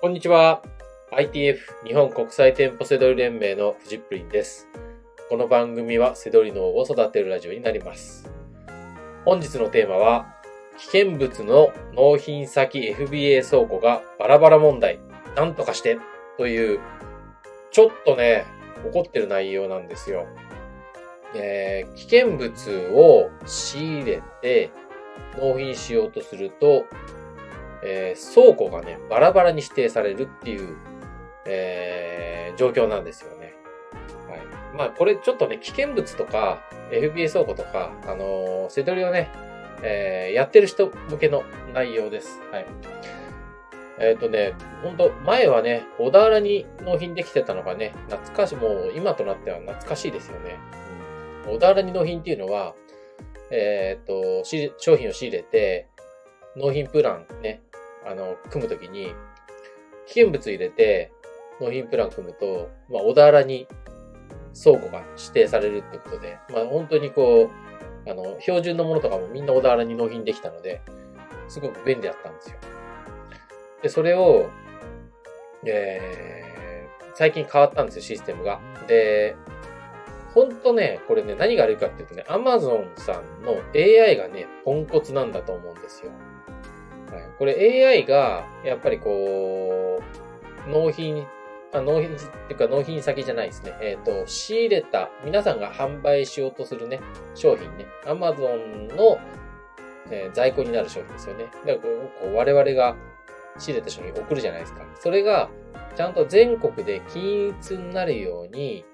こんにちは。ITF 日本国際店舗セドリ連盟のフジップリンです。この番組はセドリ脳を育てるラジオになります。本日のテーマは、危険物の納品先 FBA 倉庫がバラバラ問題、なんとかしてという、ちょっとね、怒ってる内容なんですよ。えー危険物を仕入れて納品しようとすると、えー倉庫がね、バラバラに指定されるっていう、えー状況なんですよね。はい。まあ、これちょっとね、危険物とか、FBA 倉庫とか、あのー、セドリをね、えーやってる人向けの内容です。はい。えっ、とね、ほんと、前はね、小田原に納品できてたのがね、懐かし、もう今となっては懐かしいですよね。うん、小田原に納品っていうのは、えっ、と、商品を仕入れて、納品プランね、あの、組むときに、危険物入れて、納品プラン組むと、まあ、小田原に倉庫が指定されるってことで、まあ、本当にこう、あの、標準のものとかもみんな小田原に納品できたので、すごく便利だったんですよ。で、それを、えー、最近変わったんですよ、システムが。で、ほんとね、これね、何が悪いかっていうとね、Amazon さんの AI がね、ポンコツなんだと思うんですよ。はい、これ AI が、やっぱりこう、納品、あ納品っていうか納品先じゃないですね。えっ、と、仕入れた、皆さんが販売しようとするね、商品ね、Amazon の、えー在庫になる商品ですよね。だからここう我々が仕入れた商品送るじゃないですか。それが、ちゃんと全国で均一になるように、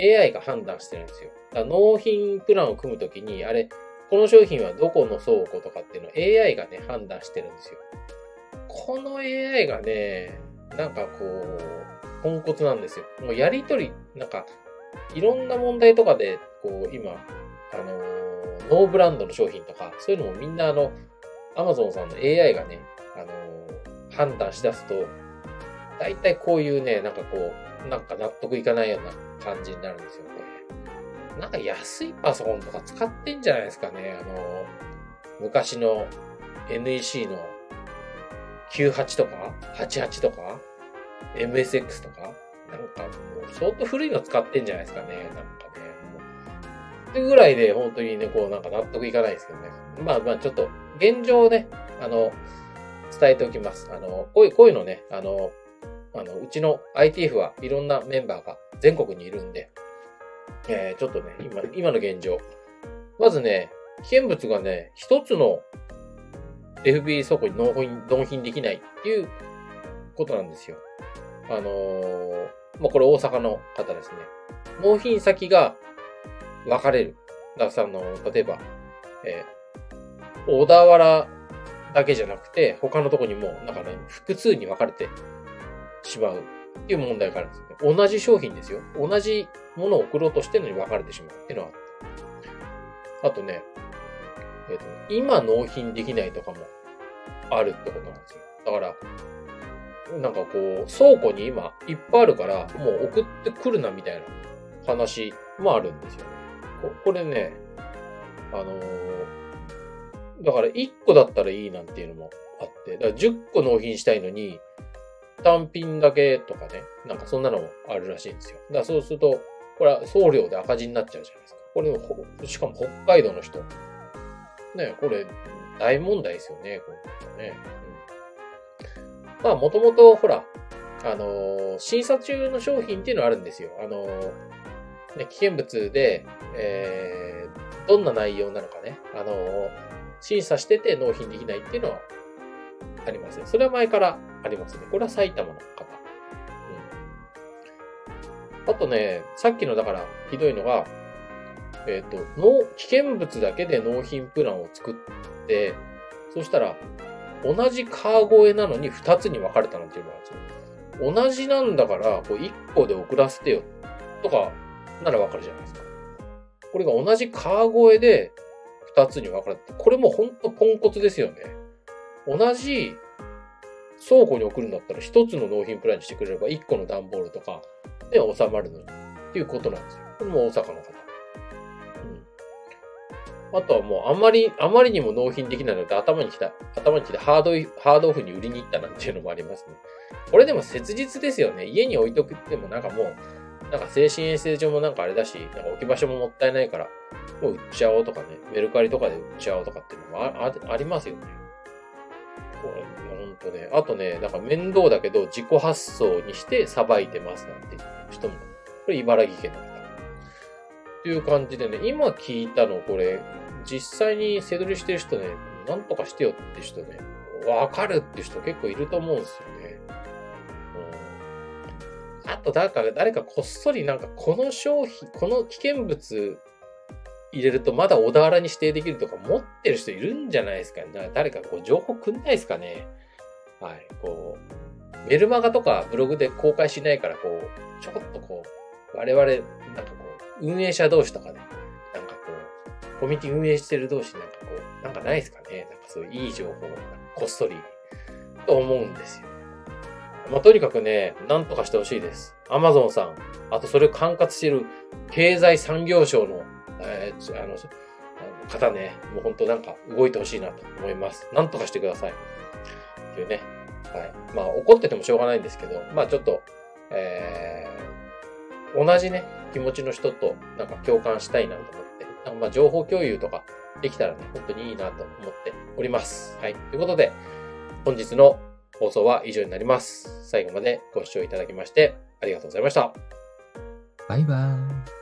AI が判断してるんですよ。だから納品プランを組むときに、あれ、この商品はどこの倉庫とかっていうのを AI がね、判断してるんですよ。この AI がね、なんかこう、ポンコツなんですよ。もうやりとり、なんか、いろんな問題とかで、こう、今、あのーノーブランドの商品とか、そういうのもみんなあの、Amazon さんの AI がね、あのー判断しだすと、大体こういうね、なんかこう、なんか納得いかないような感じになるんですよね。なんか安いパソコンとか使ってんじゃないですかね。あの、昔の NEC の98とか88とか MSX とかなんかもう相当古いの使ってんじゃないですかね。なんかね。ってぐらいで本当にね、こうなんか納得いかないですけどね。まあまあちょっと現状をね、あの、伝えておきます。あの、こういう、こういうのね、あの、あの、うちの ITF はいろんなメンバーが全国にいるんで、えー、ちょっとね、今、今の現状。まずね、危険物がね、一つの FB 倉庫に納品、納品できないっていうことなんですよ。あのー、まあ、これ大阪の方ですね。納品先が分かれる。だからさ、あの、例えば、えー、小田原だけじゃなくて、他のとこにも、なんかね、複数に分かれてしまうっていう問題があるんですよね。同じ商品ですよ。同じものを送ろうとしてるのに分かれてしまうっていうのはああとね、えっ、と、今納品できないとかもあるってことなんですよ。だから、なんかこう、倉庫に今いっぱいあるから、もう送ってくるなみたいな話もあるんですよね。ここれね、あのーだから1個だったらいいなんていうのもあって、だから10個納品したいのに、単品だけとかね、なんかそんなのもあるらしいんですよ。だからそうすると、これは送料で赤字になっちゃうじゃないですか。これほ、しかも北海道の人。ね、これ、大問題ですよね、これね。うん、まあ、もともと、ほら、あのー審査中の商品っていうのはあるんですよ。あのーね、危険物で、えー、どんな内容なのかね、あのー審査してて納品できないっていうのはありますね。それは前からありますね。これは埼玉の方。うん。あとね、さっきのだからひどいのが、えっ、と、納、危険物だけで納品プランを作って、そしたら、同じ川越なのに2つに分かれたなんていうのがあるんですよ。同じなんだから、こう1個で送らせてよ、とか、なら分かるじゃないですか。これが同じ川越で2つに分かれて、これもうほんとポンコツですよね。同じ倉庫に送るんだったら1つの納品プランにしてくれれば1個の段ボールとかで収まるのにっていうことなんですよ。これも大阪の方。うんあとはもうあまり、あまりにも納品できないので頭に来た、頭に来てハード、ハードオフに売りに行ったなんていうのもありますね。これでも切実ですよね。家に置いとくってもなんかもう、なんか精神衛生上もなんかあれだし、なんか置き場所ももったいないから、もう売っちゃおうとかね、メルカリとかで売っちゃおうとかっていうのもあありますよね。これ、ほんとね。あとね、なんか面倒だけど自己発送にしてさばいてますなんて人も、これ茨城県の方。っていう感じでね、今聞いたのこれ、実際に背取りしてる人ね、なんとかしてよって人ね、わかるって人結構いると思うんですよね。うん、あと、誰か、誰かこっそりなんかこの商品、この危険物入れるとまだ小田原に指定できるとか持ってる人いるんじゃないですかね。誰かこう情報くんないですかね。はい。こう、メルマガとかブログで公開しないから、こう、ちょこっとこう、我々、なんかこう、運営者同士とかね、なんかこう、コミュニティ運営してる同士なんかこう、なんかないですかね。なんかそういういい情報をこっそり、と思うんですよ。まあ、とにかくね、なんとかしてほしいです。アマゾンさん、あとそれを管轄している経済産業省のえー、あの、方ね、もう本当なんか動いてほしいなと思います。なんとかしてください。っていうね。はい。まあ怒っててもしょうがないんですけど、まあちょっと、えー、同じね、気持ちの人となんか共感したいなと思って、まあ情報共有とかできたらね、本当にいいなと思っております。はい。ということで、本日の放送は以上になります。最後までご視聴いただきましてありがとうございました。バイバーイ。